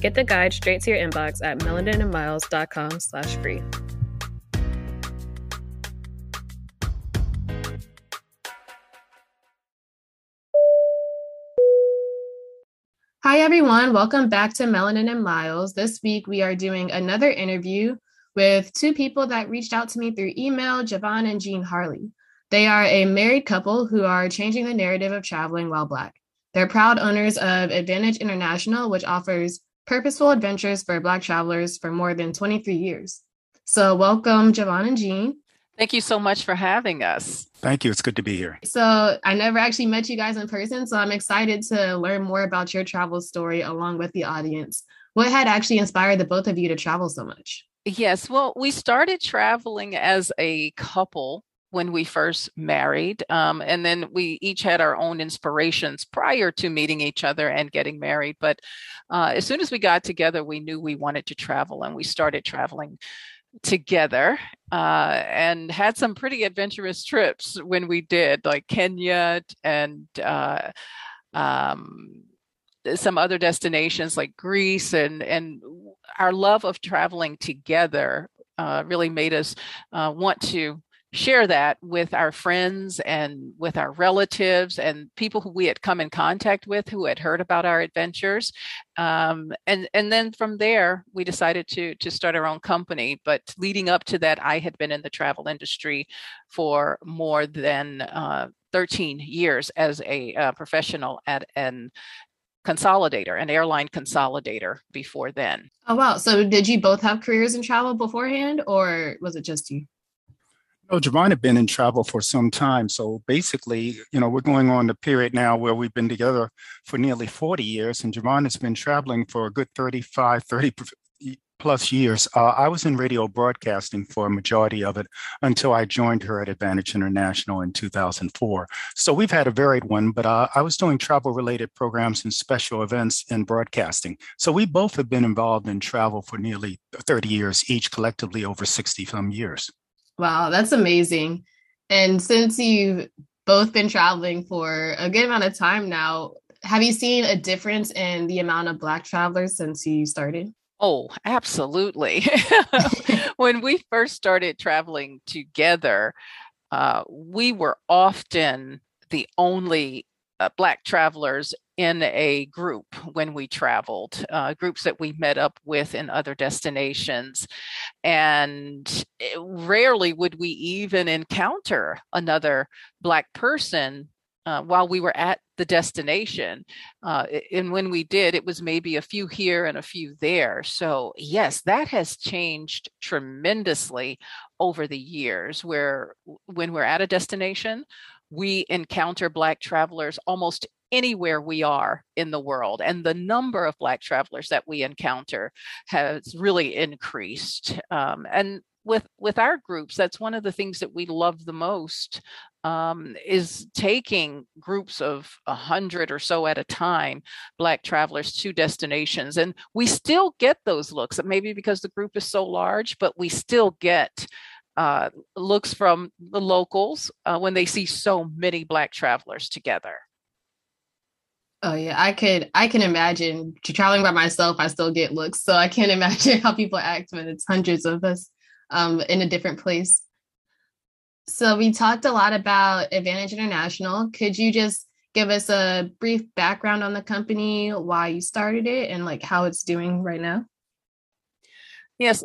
Get the guide straight to your inbox at melaninandmiles.com slash free. Hi, everyone. Welcome back to Melanin and Miles. This week, we are doing another interview with two people that reached out to me through email, Javon and Gene Harley. They are a married couple who are changing the narrative of traveling while Black. They're proud owners of Advantage International, which offers purposeful adventures for Black travelers for more than 23 years. So, welcome, Javon and Gene. Thank you so much for having us. Thank you. It's good to be here. So, I never actually met you guys in person. So, I'm excited to learn more about your travel story along with the audience. What had actually inspired the both of you to travel so much? Yes. Well, we started traveling as a couple when we first married. Um, and then we each had our own inspirations prior to meeting each other and getting married. But uh, as soon as we got together, we knew we wanted to travel and we started traveling together uh, and had some pretty adventurous trips when we did, like Kenya and uh, um, some other destinations like Greece, and and our love of traveling together uh, really made us uh, want to share that with our friends and with our relatives and people who we had come in contact with who had heard about our adventures um, and and then from there we decided to to start our own company but leading up to that i had been in the travel industry for more than uh, 13 years as a uh, professional at an consolidator, an airline consolidator before then. Oh, wow. So did you both have careers in travel beforehand or was it just you? No, Javon had been in travel for some time. So basically, you know, we're going on the period now where we've been together for nearly 40 years, and Javon has been traveling for a good 35, 30 plus years. Uh, I was in radio broadcasting for a majority of it until I joined her at Advantage International in 2004. So we've had a varied one, but uh, I was doing travel related programs and special events in broadcasting. So we both have been involved in travel for nearly 30 years, each collectively over 60 some years. Wow, that's amazing. And since you've both been traveling for a good amount of time now, have you seen a difference in the amount of Black travelers since you started? Oh, absolutely. when we first started traveling together, uh, we were often the only uh, Black travelers in a group when we traveled, uh, groups that we met up with in other destinations. And eh, rarely would we even encounter another Black person uh, while we were at the destination. Uh, and when we did, it was maybe a few here and a few there. So, yes, that has changed tremendously over the years, where when we're at a destination, we encounter Black travelers almost anywhere we are in the world. And the number of Black travelers that we encounter has really increased. Um, and with with our groups that's one of the things that we love the most um, is taking groups of a hundred or so at a time black travelers to destinations and we still get those looks maybe because the group is so large but we still get uh, looks from the locals uh, when they see so many black travelers together Oh yeah, I could I can imagine traveling by myself. I still get looks, so I can't imagine how people act when it's hundreds of us um, in a different place. So we talked a lot about Advantage International. Could you just give us a brief background on the company, why you started it, and like how it's doing right now? Yes,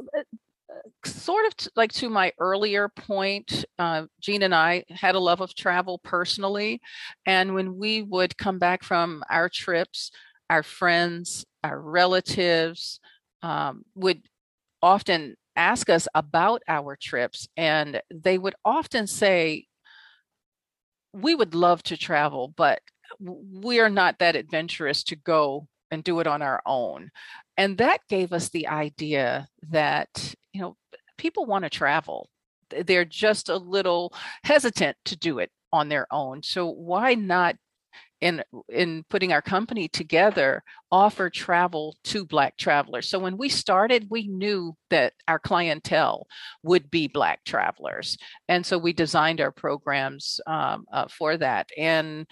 sort of t- like to my earlier point, uh, Gene and I had a love of travel personally. And when we would come back from our trips, our friends, our relatives um, would often ask us about our trips. And they would often say, We would love to travel, but we are not that adventurous to go and do it on our own. And that gave us the idea that, you know, people want to travel. They're just a little hesitant to do it on their own. So why not in in putting our company together offer travel to black travelers so when we started we knew that our clientele would be black travelers and so we designed our programs um, uh, for that and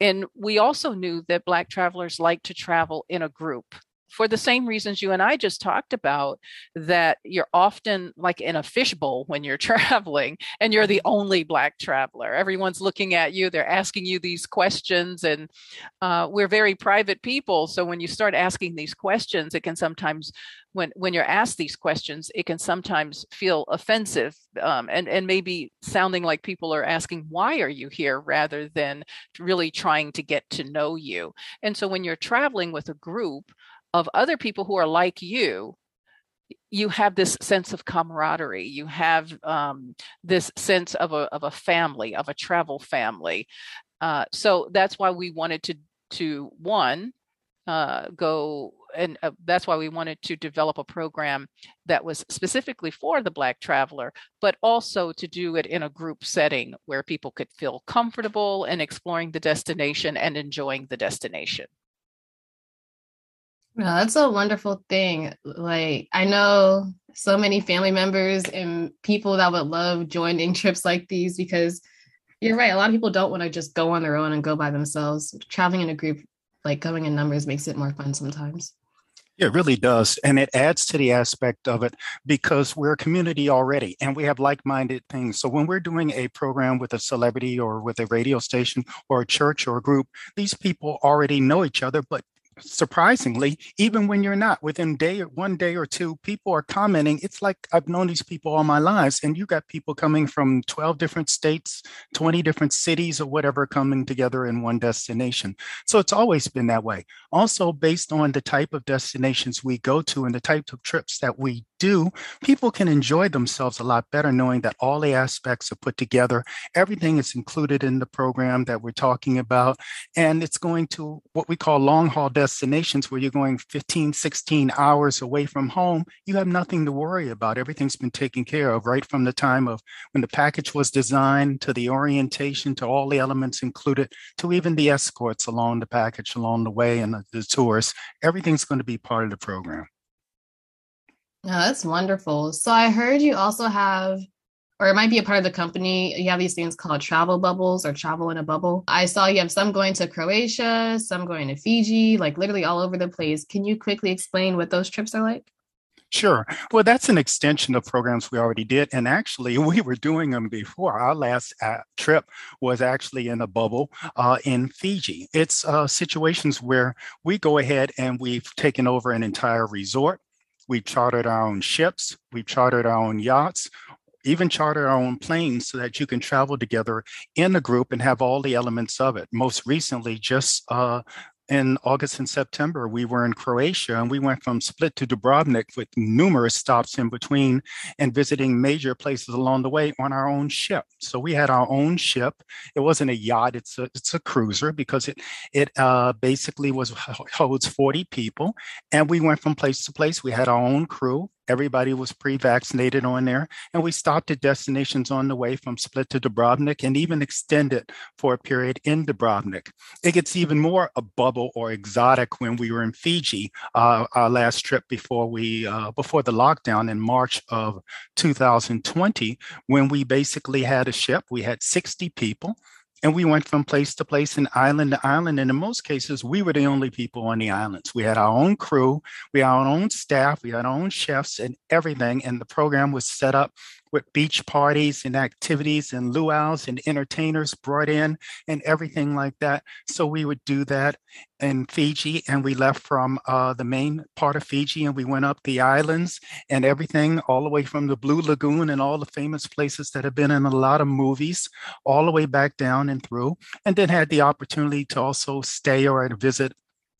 and we also knew that black travelers like to travel in a group for the same reasons you and I just talked about, that you're often like in a fishbowl when you're traveling and you're the mm-hmm. only Black traveler. Everyone's looking at you, they're asking you these questions, and uh, we're very private people. So when you start asking these questions, it can sometimes when when you're asked these questions, it can sometimes feel offensive um, and and maybe sounding like people are asking why are you here rather than really trying to get to know you. And so when you're traveling with a group, of other people who are like you you have this sense of camaraderie. You have um, this sense of a, of a family of a travel family. Uh, so that's why we wanted to to one uh, go and uh, that's why we wanted to develop a program that was specifically for the black traveler but also to do it in a group setting where people could feel comfortable in exploring the destination and enjoying the destination no, that's a wonderful thing. Like, I know so many family members and people that would love joining trips like these because you're right. A lot of people don't want to just go on their own and go by themselves. Traveling in a group, like going in numbers, makes it more fun sometimes. Yeah, it really does. And it adds to the aspect of it because we're a community already and we have like minded things. So when we're doing a program with a celebrity or with a radio station or a church or a group, these people already know each other, but surprisingly, even when you're not within day one day or two, people are commenting. It's like I've known these people all my lives, and you got people coming from 12 different states, 20 different cities, or whatever coming together in one destination. So it's always been that way. Also, based on the type of destinations we go to and the types of trips that we do, people can enjoy themselves a lot better knowing that all the aspects are put together. Everything is included in the program that we're talking about. And it's going to what we call long haul destinations where you're going 15, 16 hours away from home. You have nothing to worry about. Everything's been taken care of right from the time of when the package was designed to the orientation to all the elements included to even the escorts along the package along the way and the, the tours. Everything's going to be part of the program. Oh, that's wonderful. So I heard you also have, or it might be a part of the company, you have these things called travel bubbles or travel in a bubble. I saw you have some going to Croatia, some going to Fiji, like literally all over the place. Can you quickly explain what those trips are like? Sure. Well, that's an extension of programs we already did. And actually, we were doing them before. Our last uh, trip was actually in a bubble uh, in Fiji. It's uh, situations where we go ahead and we've taken over an entire resort we chartered our own ships, we chartered our own yachts, even charter our own planes so that you can travel together in a group and have all the elements of it. Most recently, just uh, in August and September, we were in Croatia and we went from Split to Dubrovnik with numerous stops in between and visiting major places along the way on our own ship. So we had our own ship. It wasn't a yacht; it's a it's a cruiser because it it uh, basically was holds forty people, and we went from place to place. We had our own crew. Everybody was pre-vaccinated on there, and we stopped at destinations on the way from Split to Dubrovnik, and even extended for a period in Dubrovnik. It gets even more a bubble or exotic when we were in Fiji, uh, our last trip before we uh, before the lockdown in March of 2020, when we basically had a ship. We had 60 people and we went from place to place and island to island. And in most cases, we were the only people on the islands. We had our own crew, we had our own staff, we had our own chefs and everything. And the program was set up with beach parties and activities and luau's and entertainers brought in and everything like that. So we would do that in Fiji, and we left from uh, the main part of Fiji and we went up the islands and everything, all the way from the Blue Lagoon and all the famous places that have been in a lot of movies, all the way back down and through, and then had the opportunity to also stay or visit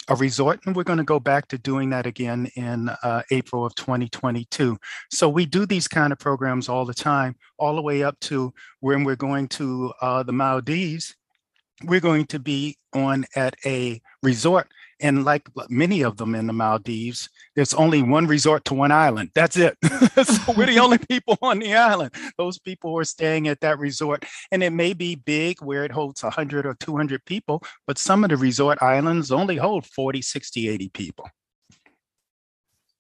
a resort, and we're going to go back to doing that again in uh, April of 2022. So we do these kind of programs all the time, all the way up to when we're going to uh, the Maldives. We're going to be on at a resort and like many of them in the Maldives, there's only one resort to one island. That's it. so we're the only people on the island. Those people are staying at that resort. And it may be big where it holds 100 or 200 people, but some of the resort islands only hold 40, 60, 80 people.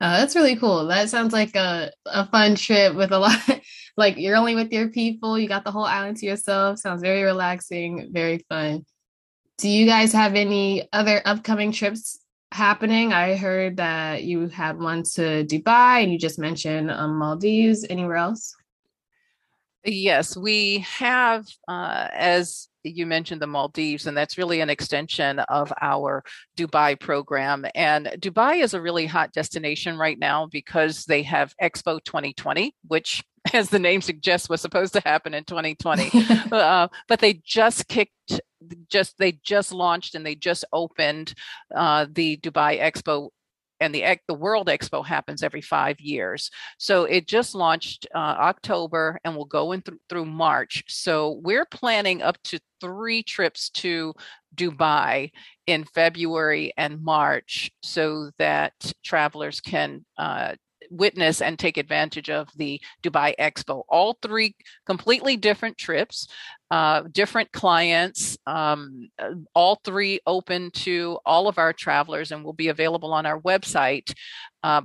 Oh, that's really cool. That sounds like a, a fun trip with a lot. like you're only with your people, you got the whole island to yourself. Sounds very relaxing, very fun do you guys have any other upcoming trips happening? I heard that you had one to Dubai and you just mentioned um, Maldives. Anywhere else? Yes, we have, uh, as you mentioned, the Maldives, and that's really an extension of our Dubai program. And Dubai is a really hot destination right now because they have Expo 2020, which as the name suggests, was supposed to happen in 2020. uh, but they just kicked, just they just launched and they just opened uh, the Dubai Expo. And the the World Expo happens every five years, so it just launched uh, October and will go in th- through March. So we're planning up to three trips to Dubai in February and March, so that travelers can uh, witness and take advantage of the Dubai Expo. All three completely different trips, uh, different clients, um, uh, all three open to all of our travelers and will be available on our website. Uh,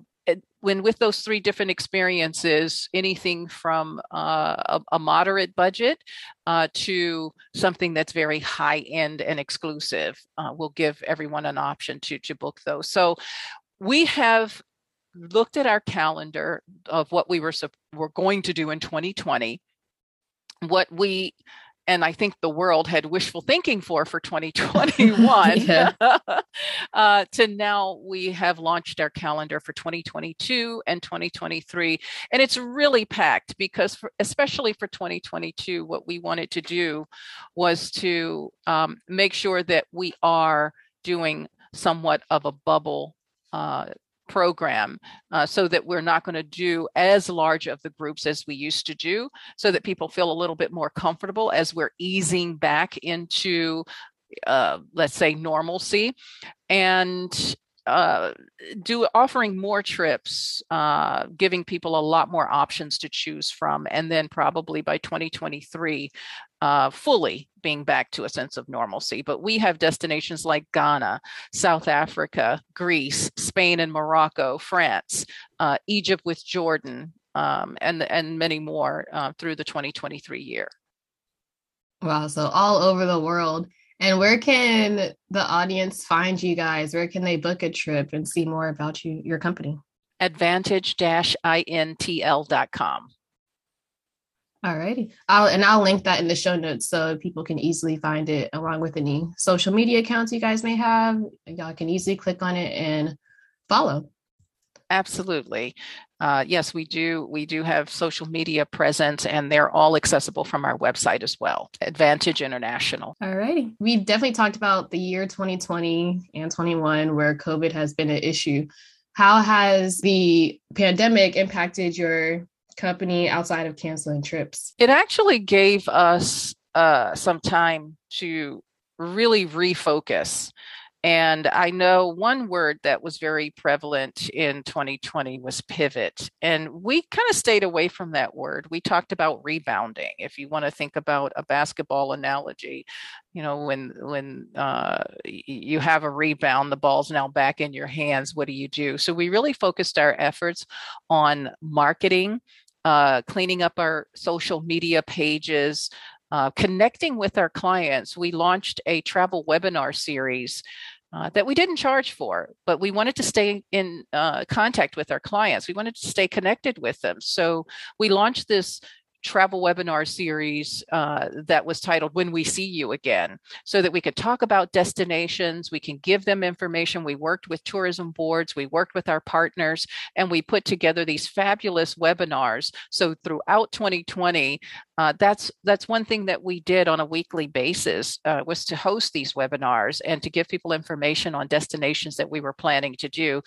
when with those three different experiences, anything from uh, a, a, moderate budget uh, to something that's very high end and exclusive, uh, we'll give everyone an option to to book those. So we have looked at our calendar of what we were were going to do in 2020 what we and I think the world had wishful thinking for for 2021. uh, to now, we have launched our calendar for 2022 and 2023, and it's really packed because, for, especially for 2022, what we wanted to do was to um, make sure that we are doing somewhat of a bubble uh, program uh, so that we're not going to do as large of the groups as we used to do so that people feel a little bit more comfortable as we're easing back into uh, let's say normalcy. And uh, do offering more trips, uh, giving people a lot more options to choose from, and then probably by 2023, uh, fully being back to a sense of normalcy. But we have destinations like Ghana, South Africa, Greece, Spain and Morocco, France, uh, Egypt with Jordan, um, and and many more uh, through the 2023 year. Wow! So all over the world. And where can the audience find you guys? Where can they book a trip and see more about you, your company? Advantage-intl.com. All righty. I'll and I'll link that in the show notes so people can easily find it along with any social media accounts you guys may have. Y'all can easily click on it and follow. Absolutely. Uh, yes, we do. We do have social media presence, and they're all accessible from our website as well. Advantage International. All righty. We definitely talked about the year 2020 and 21, where COVID has been an issue. How has the pandemic impacted your company outside of canceling trips? It actually gave us uh, some time to really refocus. And I know one word that was very prevalent in 2020 was pivot. And we kind of stayed away from that word. We talked about rebounding. If you want to think about a basketball analogy, you know, when when uh, you have a rebound, the ball's now back in your hands. What do you do? So we really focused our efforts on marketing, uh, cleaning up our social media pages, uh, connecting with our clients. We launched a travel webinar series uh, that we didn't charge for, but we wanted to stay in uh, contact with our clients. We wanted to stay connected with them. So we launched this travel webinar series uh, that was titled When We See You Again, so that we could talk about destinations, we can give them information. We worked with tourism boards, we worked with our partners, and we put together these fabulous webinars. So throughout 2020, uh, that's that's one thing that we did on a weekly basis uh, was to host these webinars and to give people information on destinations that we were planning to do,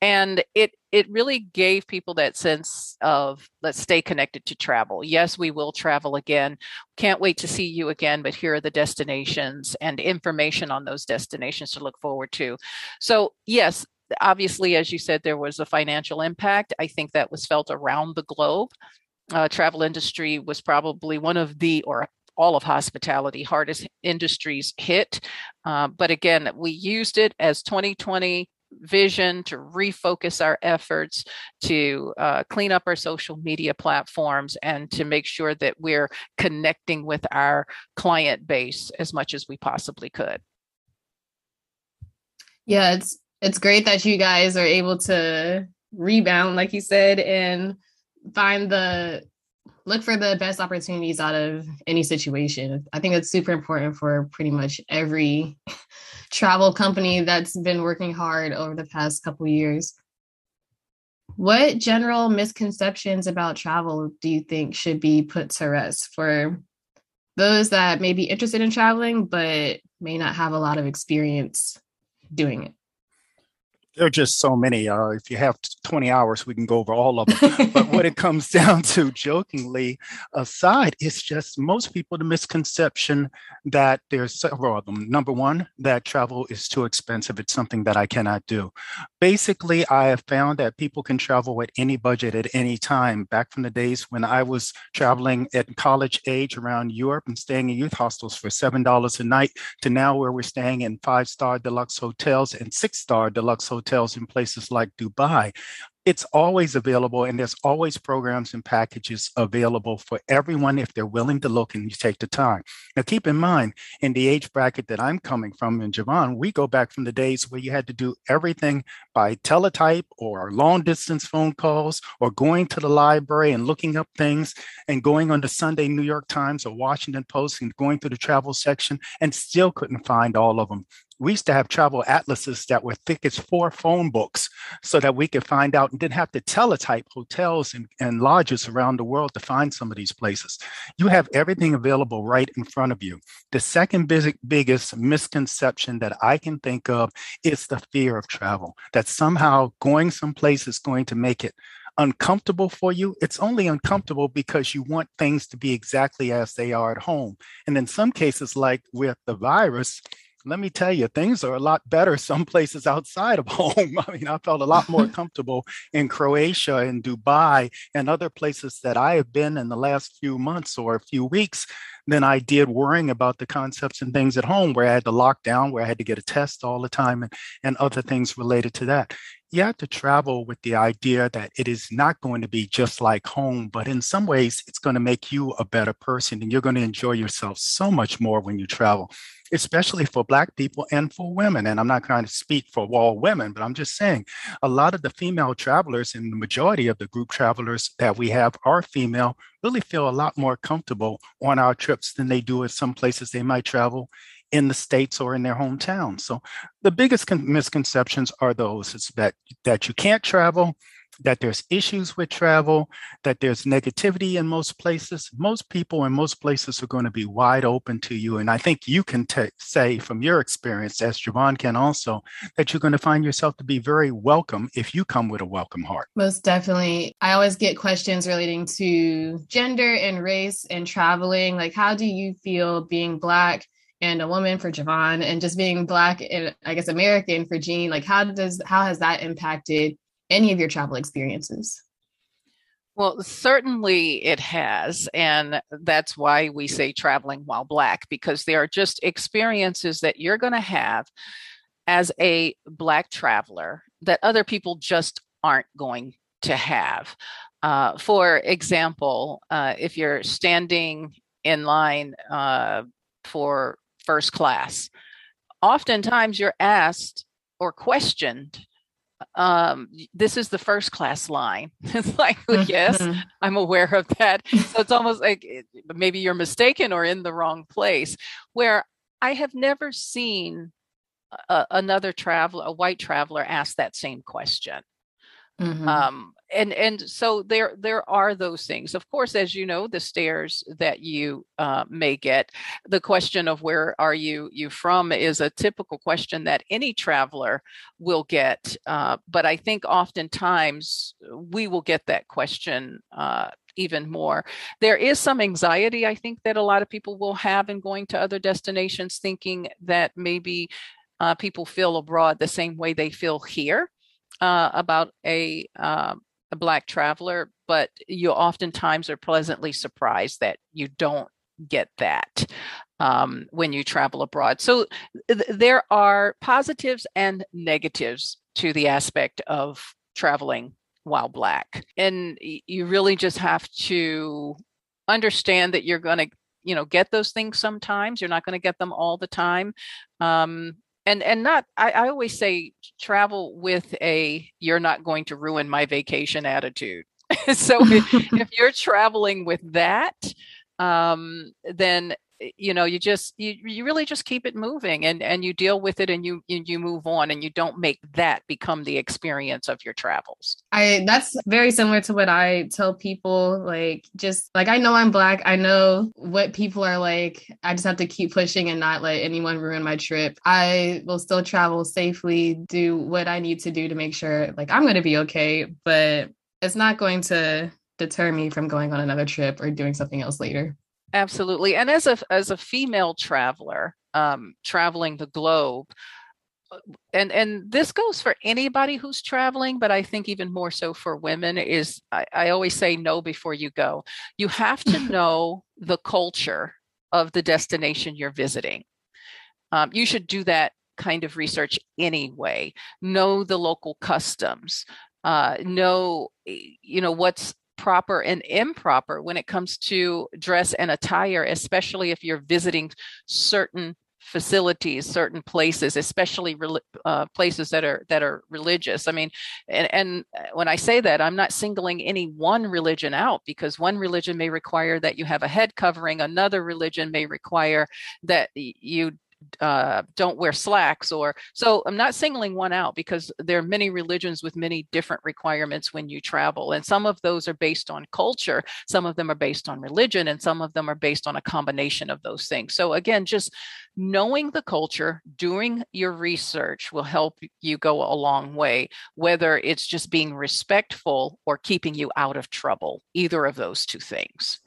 and it it really gave people that sense of let's stay connected to travel. Yes, we will travel again. Can't wait to see you again, but here are the destinations and information on those destinations to look forward to. So yes, obviously, as you said, there was a financial impact. I think that was felt around the globe uh, travel industry was probably one of the or all of hospitality hardest industries hit. Uh, but again, we used it as 2020 vision to refocus our efforts to uh, clean up our social media platforms and to make sure that we're connecting with our client base as much as we possibly could yeah it's it's great that you guys are able to rebound like you said and find the look for the best opportunities out of any situation. I think it's super important for pretty much every travel company that's been working hard over the past couple years. What general misconceptions about travel do you think should be put to rest for those that may be interested in traveling but may not have a lot of experience doing it? There are just so many. Uh, if you have 20 hours, we can go over all of them. but what it comes down to, jokingly aside, it's just most people the misconception that there's several of them. Number one, that travel is too expensive. It's something that I cannot do. Basically, I have found that people can travel at any budget at any time. Back from the days when I was traveling at college age around Europe and staying in youth hostels for $7 a night to now where we're staying in five star deluxe hotels and six star deluxe hotels hotels in places like Dubai. It's always available and there's always programs and packages available for everyone if they're willing to look and you take the time. Now keep in mind in the age bracket that i'm coming from in javon we go back from the days where you had to do everything by teletype or long distance phone calls or going to the library and looking up things and going on the sunday new york times or washington post and going through the travel section and still couldn't find all of them we used to have travel atlases that were thick as four phone books so that we could find out and didn't have to teletype hotels and, and lodges around the world to find some of these places. You have everything available right in front of you. The second big, biggest misconception that I can think of is the fear of travel, that somehow going someplace is going to make it uncomfortable for you, it's only uncomfortable because you want things to be exactly as they are at home. And in some cases, like with the virus, let me tell you, things are a lot better some places outside of home. I mean, I felt a lot more comfortable in Croatia and Dubai and other places that I have been in the last few months or a few weeks than I did worrying about the concepts and things at home where I had to lock down, where I had to get a test all the time and, and other things related to that. You have to travel with the idea that it is not going to be just like home, but in some ways, it's going to make you a better person and you're going to enjoy yourself so much more when you travel especially for Black people and for women. And I'm not trying to speak for all women, but I'm just saying a lot of the female travelers and the majority of the group travelers that we have are female really feel a lot more comfortable on our trips than they do at some places they might travel in the states or in their hometown. So the biggest con- misconceptions are those: it's that that you can't travel, that there's issues with travel, that there's negativity in most places. Most people in most places are going to be wide open to you. And I think you can t- say from your experience, as Javon can also, that you're going to find yourself to be very welcome if you come with a welcome heart. Most definitely. I always get questions relating to gender and race and traveling. Like, how do you feel being Black? And a woman for Javon and just being black and I guess American for Gene, like how does how has that impacted any of your travel experiences? Well, certainly it has. And that's why we say traveling while Black, because there are just experiences that you're going to have as a Black traveler that other people just aren't going to have. Uh, for example, uh, if you're standing in line uh, for first class, oftentimes you're asked or questioned, um, this is the first class line. it's like, yes, mm-hmm. I'm aware of that. So it's almost like maybe you're mistaken or in the wrong place. Where I have never seen a, another traveler, a white traveler, ask that same question. Mm-hmm. Um, and and so there there are those things of course as you know the stares that you uh, may get the question of where are you you from is a typical question that any traveler will get uh, but i think oftentimes we will get that question uh, even more. There is some anxiety, I think, that a lot of people will have in going to other destinations, thinking that maybe uh, people feel abroad the same way they feel here uh, about a um, a black traveler, but you oftentimes are pleasantly surprised that you don't get that um, when you travel abroad. So th- there are positives and negatives to the aspect of traveling while black, and you really just have to understand that you're going to you know get those things sometimes. You're not going to get them all the time. Um, and and not I, I always say travel with a you're not going to ruin my vacation attitude. So if, if, you're traveling with that um, then Eh, you know you just you, you really just keep it moving and and you deal with it and you you move on and you don't make that become the experience of your travels. I that's very similar to what i tell people like just like i know i'm black i know what people are like i just have to keep pushing and not let anyone ruin my trip. I will still travel safely do what i need to do to make sure like i'm going to be okay but it's not going to deter me from going on another trip or doing something else later Absolutely. And as a as a female traveler, um, traveling the globe, uh, and and this goes for anybody who's traveling, but I think even more so for women is I, I always say no before you go. You have to know the culture of the destination you're visiting. Um, you should do that kind of research anyway. Know the local customs. Uh, know you know what's proper and improper when it comes to dress and attire, especially if you're visiting certain facilities certain places especially uh, places that are that are religious. I mean and and when i say that i'm not singling any one religion out because one religion may require that you have a head covering another religion may require that you uh, don't wear slacks or so i'm not singling one out because there are many religions with many different requirements when you travel and some of those are based on culture some of them are based on religion and some of them are based on a combination of those things. So again just knowing the culture doing your research will help you go a long way whether it's just being respectful or keeping you out of trouble either of those two things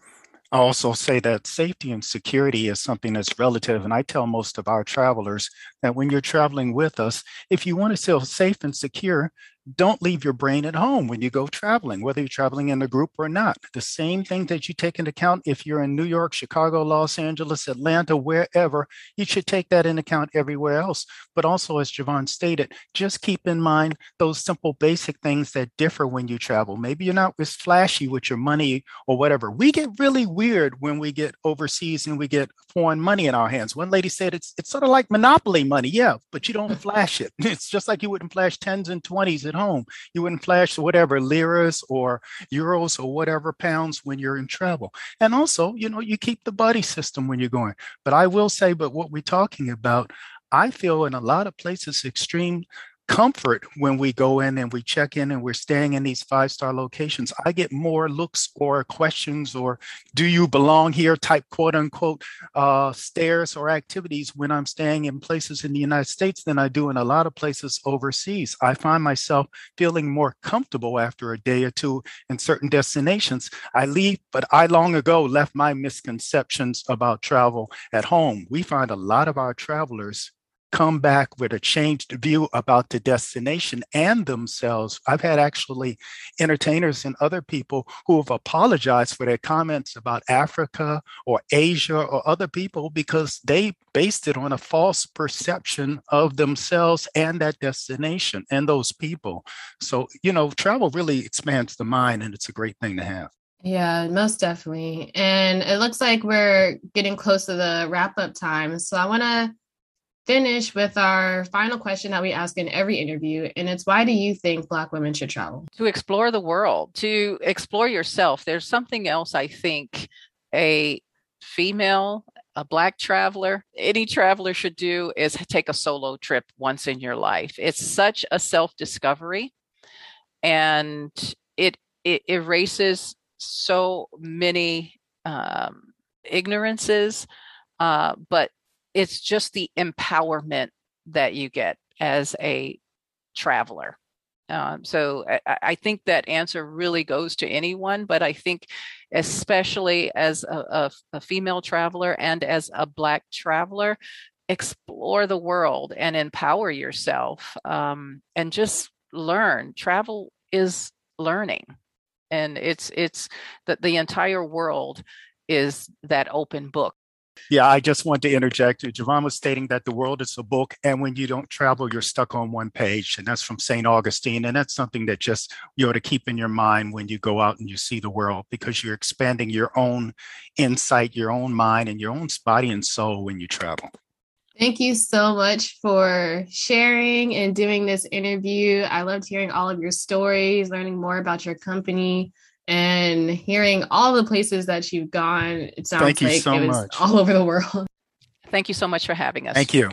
I also say that safety and security is something that's relative. And I tell most of our travelers that when you're traveling with us, if you want to feel safe and secure, don't leave your brain at home when you go traveling, whether you're traveling in a group or not. The same thing that you take into account if you're in New York, Chicago, Los Angeles, Atlanta, wherever, you should take that into account everywhere else. But also, as Javon stated, just keep in mind those simple, basic things that differ when you travel. Maybe you're not as flashy with your money or whatever. We get really weird when we get overseas and we get foreign money in our hands. One lady said it's it's sort of like monopoly money, yeah, but you don't flash it. It's just like you wouldn't flash tens and twenties at home. You wouldn't flash whatever liras or euros or whatever pounds when you're in travel. And also, you know, you keep the buddy system when you're going. But I will say, but what we're talking about, I feel in a lot of places extreme comfort when we go in and we check in and we're staying in these five star locations. I get more looks or questions or do you belong here type quote unquote uh, stares or activities when I'm staying in places in the United States than I do in a lot of places overseas. I find myself feeling more comfortable after a day or two in certain destinations. I leave, but I long ago left my misconceptions about travel at home. We find a lot of our travelers come back with a changed view about the destination and themselves. I've had actually entertainers and other people who have apologized for their comments about Africa or Asia or other people because they based it on a false perception of themselves and that destination and those people. So, you know, travel really expands the mind and it's a great thing to have. Yeah, most definitely. And it looks like we're getting close to the wrap up time. So I want to finish with our final question that we ask in every interview. And it's why do you think Black women should travel? To explore the world, to explore yourself. There's something else I think a female, a Black traveler, any traveler should do is take a solo trip once in your life. It's such a self discovery and it, it erases so many um, ignorances, uh, but it's just the empowerment that you get as a traveler. Um, so I, I, think that answer really goes to anyone, but I think especially as a, a, a female traveler and as a black traveler, explore the world and empower yourself um, and just learn. Travel is learning, and it's it's that the entire world is that open book yeah, I just want to interject. Javon was stating that the world is a book, and when you don't travel, you're stuck on one page. And that's from St. Augustine. And that's something that just you ought to keep in your mind when you go out and you see the world, because you're expanding your own insight, your own mind, and your own body and soul when you travel. Thank you so much for sharing and doing this interview. I loved hearing all of your stories, learning more about your company and hearing all the places that you've gone, it sounds Thank like so it was much. all over the world. Thank you so much for having us. Thank you.